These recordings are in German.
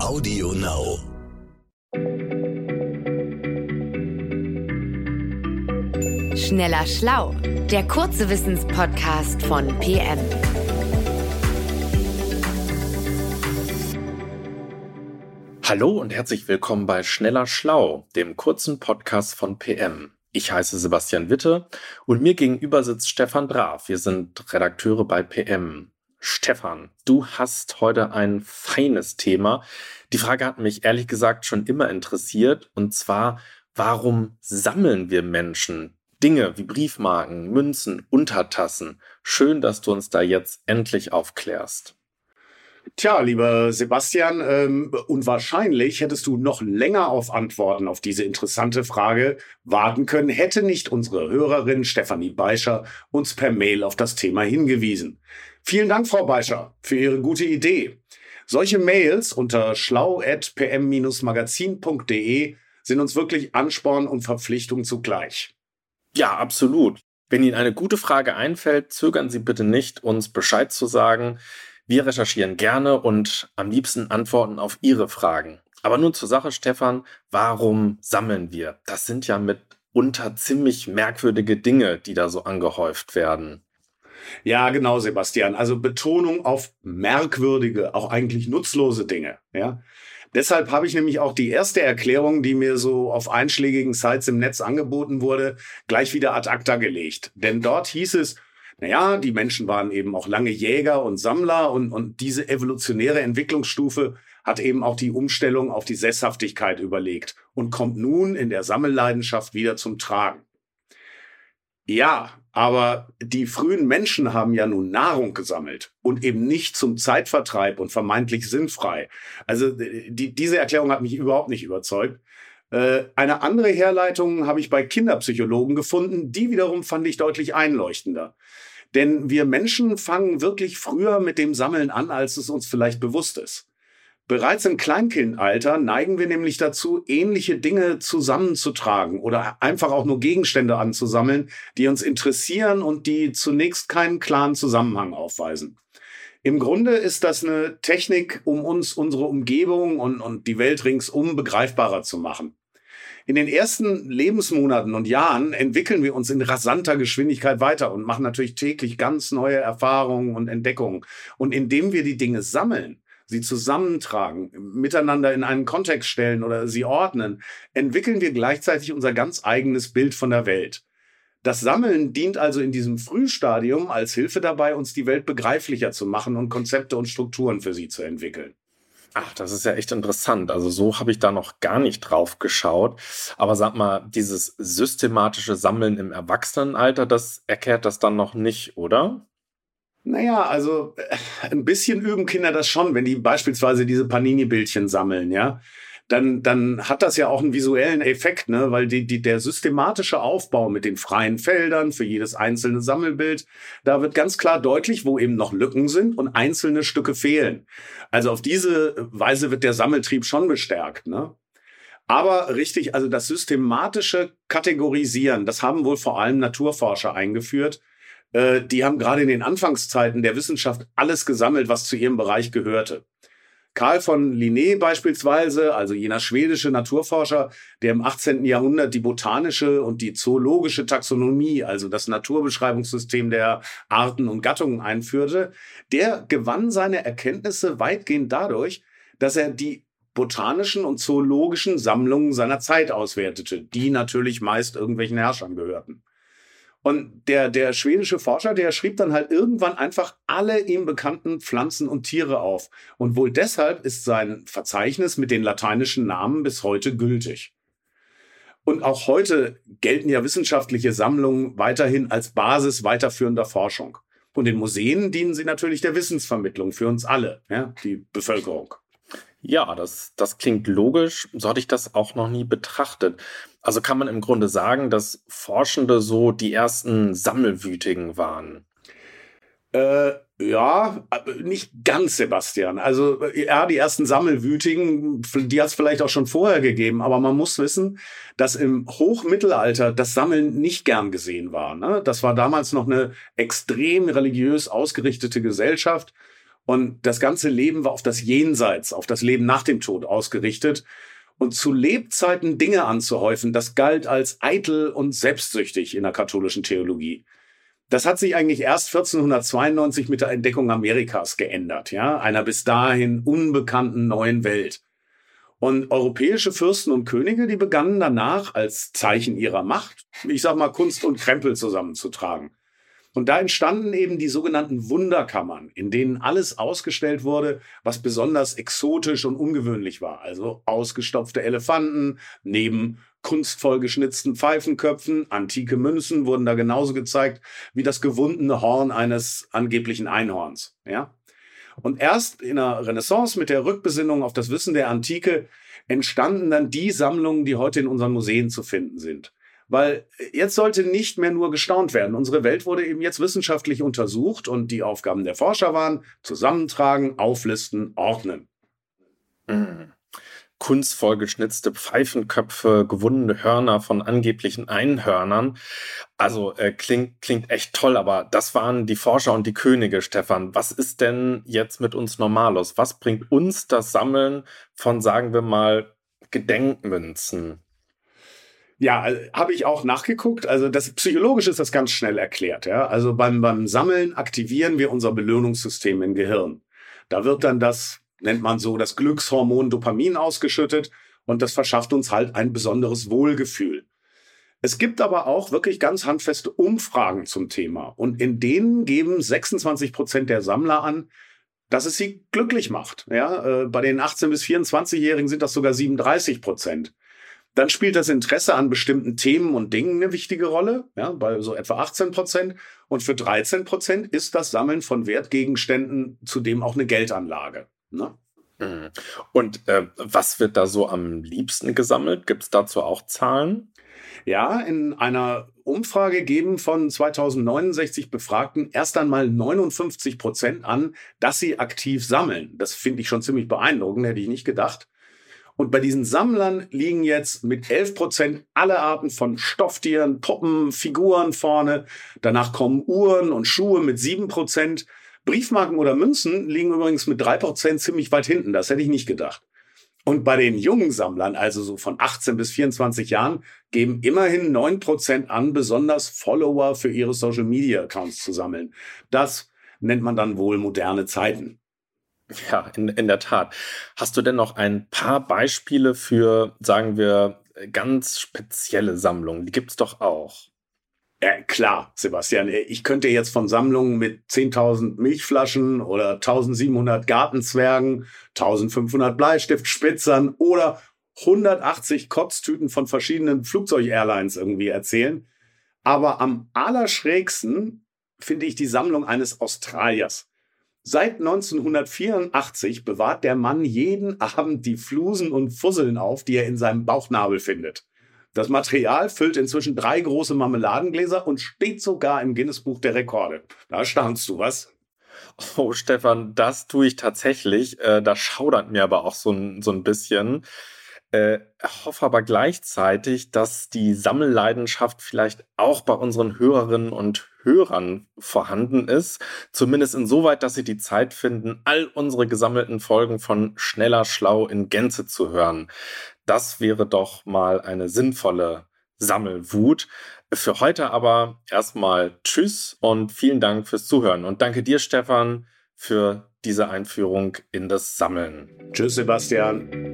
Audio Now. Schneller Schlau, der kurze Wissenspodcast von PM. Hallo und herzlich willkommen bei Schneller Schlau, dem kurzen Podcast von PM. Ich heiße Sebastian Witte und mir gegenüber sitzt Stefan Brav. Wir sind Redakteure bei PM. Stefan, du hast heute ein feines Thema. Die Frage hat mich ehrlich gesagt schon immer interessiert und zwar, warum sammeln wir Menschen Dinge wie Briefmarken, Münzen, Untertassen? Schön, dass du uns da jetzt endlich aufklärst. Tja, lieber Sebastian, ähm, unwahrscheinlich hättest du noch länger auf Antworten auf diese interessante Frage warten können, hätte nicht unsere Hörerin Stefanie Beischer uns per Mail auf das Thema hingewiesen. Vielen Dank, Frau Beischer, für Ihre gute Idee. Solche Mails unter schlau.pm-magazin.de sind uns wirklich Ansporn und Verpflichtung zugleich. Ja, absolut. Wenn Ihnen eine gute Frage einfällt, zögern Sie bitte nicht, uns Bescheid zu sagen. Wir recherchieren gerne und am liebsten antworten auf Ihre Fragen. Aber nun zur Sache, Stefan. Warum sammeln wir? Das sind ja mitunter ziemlich merkwürdige Dinge, die da so angehäuft werden. Ja, genau, Sebastian. Also Betonung auf merkwürdige, auch eigentlich nutzlose Dinge. Ja. Deshalb habe ich nämlich auch die erste Erklärung, die mir so auf einschlägigen Sites im Netz angeboten wurde, gleich wieder ad acta gelegt. Denn dort hieß es, naja, die Menschen waren eben auch lange Jäger und Sammler und, und diese evolutionäre Entwicklungsstufe hat eben auch die Umstellung auf die Sesshaftigkeit überlegt und kommt nun in der Sammelleidenschaft wieder zum Tragen. Ja, aber die frühen Menschen haben ja nun Nahrung gesammelt und eben nicht zum Zeitvertreib und vermeintlich sinnfrei. Also die, diese Erklärung hat mich überhaupt nicht überzeugt. Äh, eine andere Herleitung habe ich bei Kinderpsychologen gefunden, die wiederum fand ich deutlich einleuchtender. Denn wir Menschen fangen wirklich früher mit dem Sammeln an, als es uns vielleicht bewusst ist. Bereits im Kleinkindalter neigen wir nämlich dazu, ähnliche Dinge zusammenzutragen oder einfach auch nur Gegenstände anzusammeln, die uns interessieren und die zunächst keinen klaren Zusammenhang aufweisen. Im Grunde ist das eine Technik, um uns unsere Umgebung und, und die Welt ringsum begreifbarer zu machen. In den ersten Lebensmonaten und Jahren entwickeln wir uns in rasanter Geschwindigkeit weiter und machen natürlich täglich ganz neue Erfahrungen und Entdeckungen. Und indem wir die Dinge sammeln, sie zusammentragen, miteinander in einen Kontext stellen oder sie ordnen, entwickeln wir gleichzeitig unser ganz eigenes Bild von der Welt. Das Sammeln dient also in diesem Frühstadium als Hilfe dabei, uns die Welt begreiflicher zu machen und Konzepte und Strukturen für sie zu entwickeln. Ach, das ist ja echt interessant. Also so habe ich da noch gar nicht drauf geschaut. Aber sag mal, dieses systematische Sammeln im Erwachsenenalter, das erklärt das dann noch nicht, oder? Naja, also äh, ein bisschen üben Kinder das schon, wenn die beispielsweise diese Panini-Bildchen sammeln, ja. Dann, dann hat das ja auch einen visuellen Effekt, ne? weil die, die, der systematische Aufbau mit den freien Feldern für jedes einzelne Sammelbild, da wird ganz klar deutlich, wo eben noch Lücken sind und einzelne Stücke fehlen. Also auf diese Weise wird der Sammeltrieb schon bestärkt. Ne? Aber richtig, also das systematische Kategorisieren, das haben wohl vor allem Naturforscher eingeführt äh, die haben gerade in den Anfangszeiten der Wissenschaft alles gesammelt, was zu ihrem Bereich gehörte. Karl von Linné beispielsweise, also jener schwedische Naturforscher, der im 18. Jahrhundert die botanische und die zoologische Taxonomie, also das Naturbeschreibungssystem der Arten und Gattungen einführte, der gewann seine Erkenntnisse weitgehend dadurch, dass er die botanischen und zoologischen Sammlungen seiner Zeit auswertete, die natürlich meist irgendwelchen Herrschern gehörten. Und der, der schwedische Forscher, der schrieb dann halt irgendwann einfach alle ihm bekannten Pflanzen und Tiere auf. Und wohl deshalb ist sein Verzeichnis mit den lateinischen Namen bis heute gültig. Und auch heute gelten ja wissenschaftliche Sammlungen weiterhin als Basis weiterführender Forschung. Und in Museen dienen sie natürlich der Wissensvermittlung für uns alle, ja, die Bevölkerung. Ja, das, das klingt logisch. So hatte ich das auch noch nie betrachtet. Also kann man im Grunde sagen, dass Forschende so die ersten Sammelwütigen waren. Äh, ja, nicht ganz, Sebastian. Also ja, die ersten Sammelwütigen, die hat es vielleicht auch schon vorher gegeben, aber man muss wissen, dass im Hochmittelalter das Sammeln nicht gern gesehen war. Ne? Das war damals noch eine extrem religiös ausgerichtete Gesellschaft Und das ganze Leben war auf das Jenseits, auf das Leben nach dem Tod ausgerichtet. Und zu Lebzeiten Dinge anzuhäufen, das galt als eitel und selbstsüchtig in der katholischen Theologie. Das hat sich eigentlich erst 1492 mit der Entdeckung Amerikas geändert, ja, einer bis dahin unbekannten neuen Welt. Und europäische Fürsten und Könige, die begannen danach als Zeichen ihrer Macht, ich sag mal, Kunst und Krempel zusammenzutragen. Und da entstanden eben die sogenannten Wunderkammern, in denen alles ausgestellt wurde, was besonders exotisch und ungewöhnlich war. Also ausgestopfte Elefanten, neben kunstvoll geschnitzten Pfeifenköpfen, antike Münzen wurden da genauso gezeigt wie das gewundene Horn eines angeblichen Einhorns. Ja? Und erst in der Renaissance mit der Rückbesinnung auf das Wissen der Antike entstanden dann die Sammlungen, die heute in unseren Museen zu finden sind. Weil jetzt sollte nicht mehr nur gestaunt werden. Unsere Welt wurde eben jetzt wissenschaftlich untersucht und die Aufgaben der Forscher waren zusammentragen, auflisten, ordnen. Mhm kunstvoll geschnitzte Pfeifenköpfe, gewundene Hörner von angeblichen Einhörnern. Also äh, klingt, klingt echt toll, aber das waren die Forscher und die Könige, Stefan. Was ist denn jetzt mit uns Normalos? Was bringt uns das Sammeln von, sagen wir mal, Gedenkmünzen? Ja, äh, habe ich auch nachgeguckt. Also das psychologisch ist das ganz schnell erklärt. Ja? Also beim, beim Sammeln aktivieren wir unser Belohnungssystem im Gehirn. Da wird dann das nennt man so, das Glückshormon Dopamin ausgeschüttet und das verschafft uns halt ein besonderes Wohlgefühl. Es gibt aber auch wirklich ganz handfeste Umfragen zum Thema und in denen geben 26 Prozent der Sammler an, dass es sie glücklich macht. Ja, äh, bei den 18 bis 24-Jährigen sind das sogar 37 Prozent. Dann spielt das Interesse an bestimmten Themen und Dingen eine wichtige Rolle, ja, bei so etwa 18 Prozent. Und für 13 Prozent ist das Sammeln von Wertgegenständen zudem auch eine Geldanlage. Ne? Mhm. Und äh, was wird da so am liebsten gesammelt? Gibt es dazu auch Zahlen? Ja, in einer Umfrage geben von 2069 Befragten erst einmal 59 Prozent an, dass sie aktiv sammeln. Das finde ich schon ziemlich beeindruckend, hätte ich nicht gedacht. Und bei diesen Sammlern liegen jetzt mit 11 Prozent alle Arten von Stofftieren, Puppen, Figuren vorne. Danach kommen Uhren und Schuhe mit 7 Prozent. Briefmarken oder Münzen liegen übrigens mit drei Prozent ziemlich weit hinten. Das hätte ich nicht gedacht. Und bei den jungen Sammlern, also so von 18 bis 24 Jahren, geben immerhin neun Prozent an, besonders Follower für ihre Social Media Accounts zu sammeln. Das nennt man dann wohl moderne Zeiten. Ja, in, in der Tat. Hast du denn noch ein paar Beispiele für, sagen wir, ganz spezielle Sammlungen? Die gibt es doch auch. Ja, klar, Sebastian. Ich könnte jetzt von Sammlungen mit 10.000 Milchflaschen oder 1.700 Gartenzwergen, 1.500 Bleistiftspitzern oder 180 Kotztüten von verschiedenen Flugzeug-Airlines irgendwie erzählen. Aber am allerschrägsten finde ich die Sammlung eines Australiers. Seit 1984 bewahrt der Mann jeden Abend die Flusen und Fusseln auf, die er in seinem Bauchnabel findet. Das Material füllt inzwischen drei große Marmeladengläser und steht sogar im Guinness-Buch der Rekorde. Da staunst du, was? Oh, Stefan, das tue ich tatsächlich. Äh, da schaudert mir aber auch so ein, so ein bisschen. Äh, hoffe aber gleichzeitig, dass die Sammelleidenschaft vielleicht auch bei unseren Hörerinnen und Hörern vorhanden ist. Zumindest insoweit, dass sie die Zeit finden, all unsere gesammelten Folgen von Schneller Schlau in Gänze zu hören. Das wäre doch mal eine sinnvolle Sammelwut. Für heute aber erstmal Tschüss und vielen Dank fürs Zuhören. Und danke dir, Stefan, für diese Einführung in das Sammeln. Tschüss, Sebastian.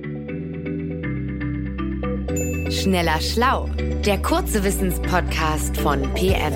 Schneller Schlau, der kurze Wissenspodcast von PM.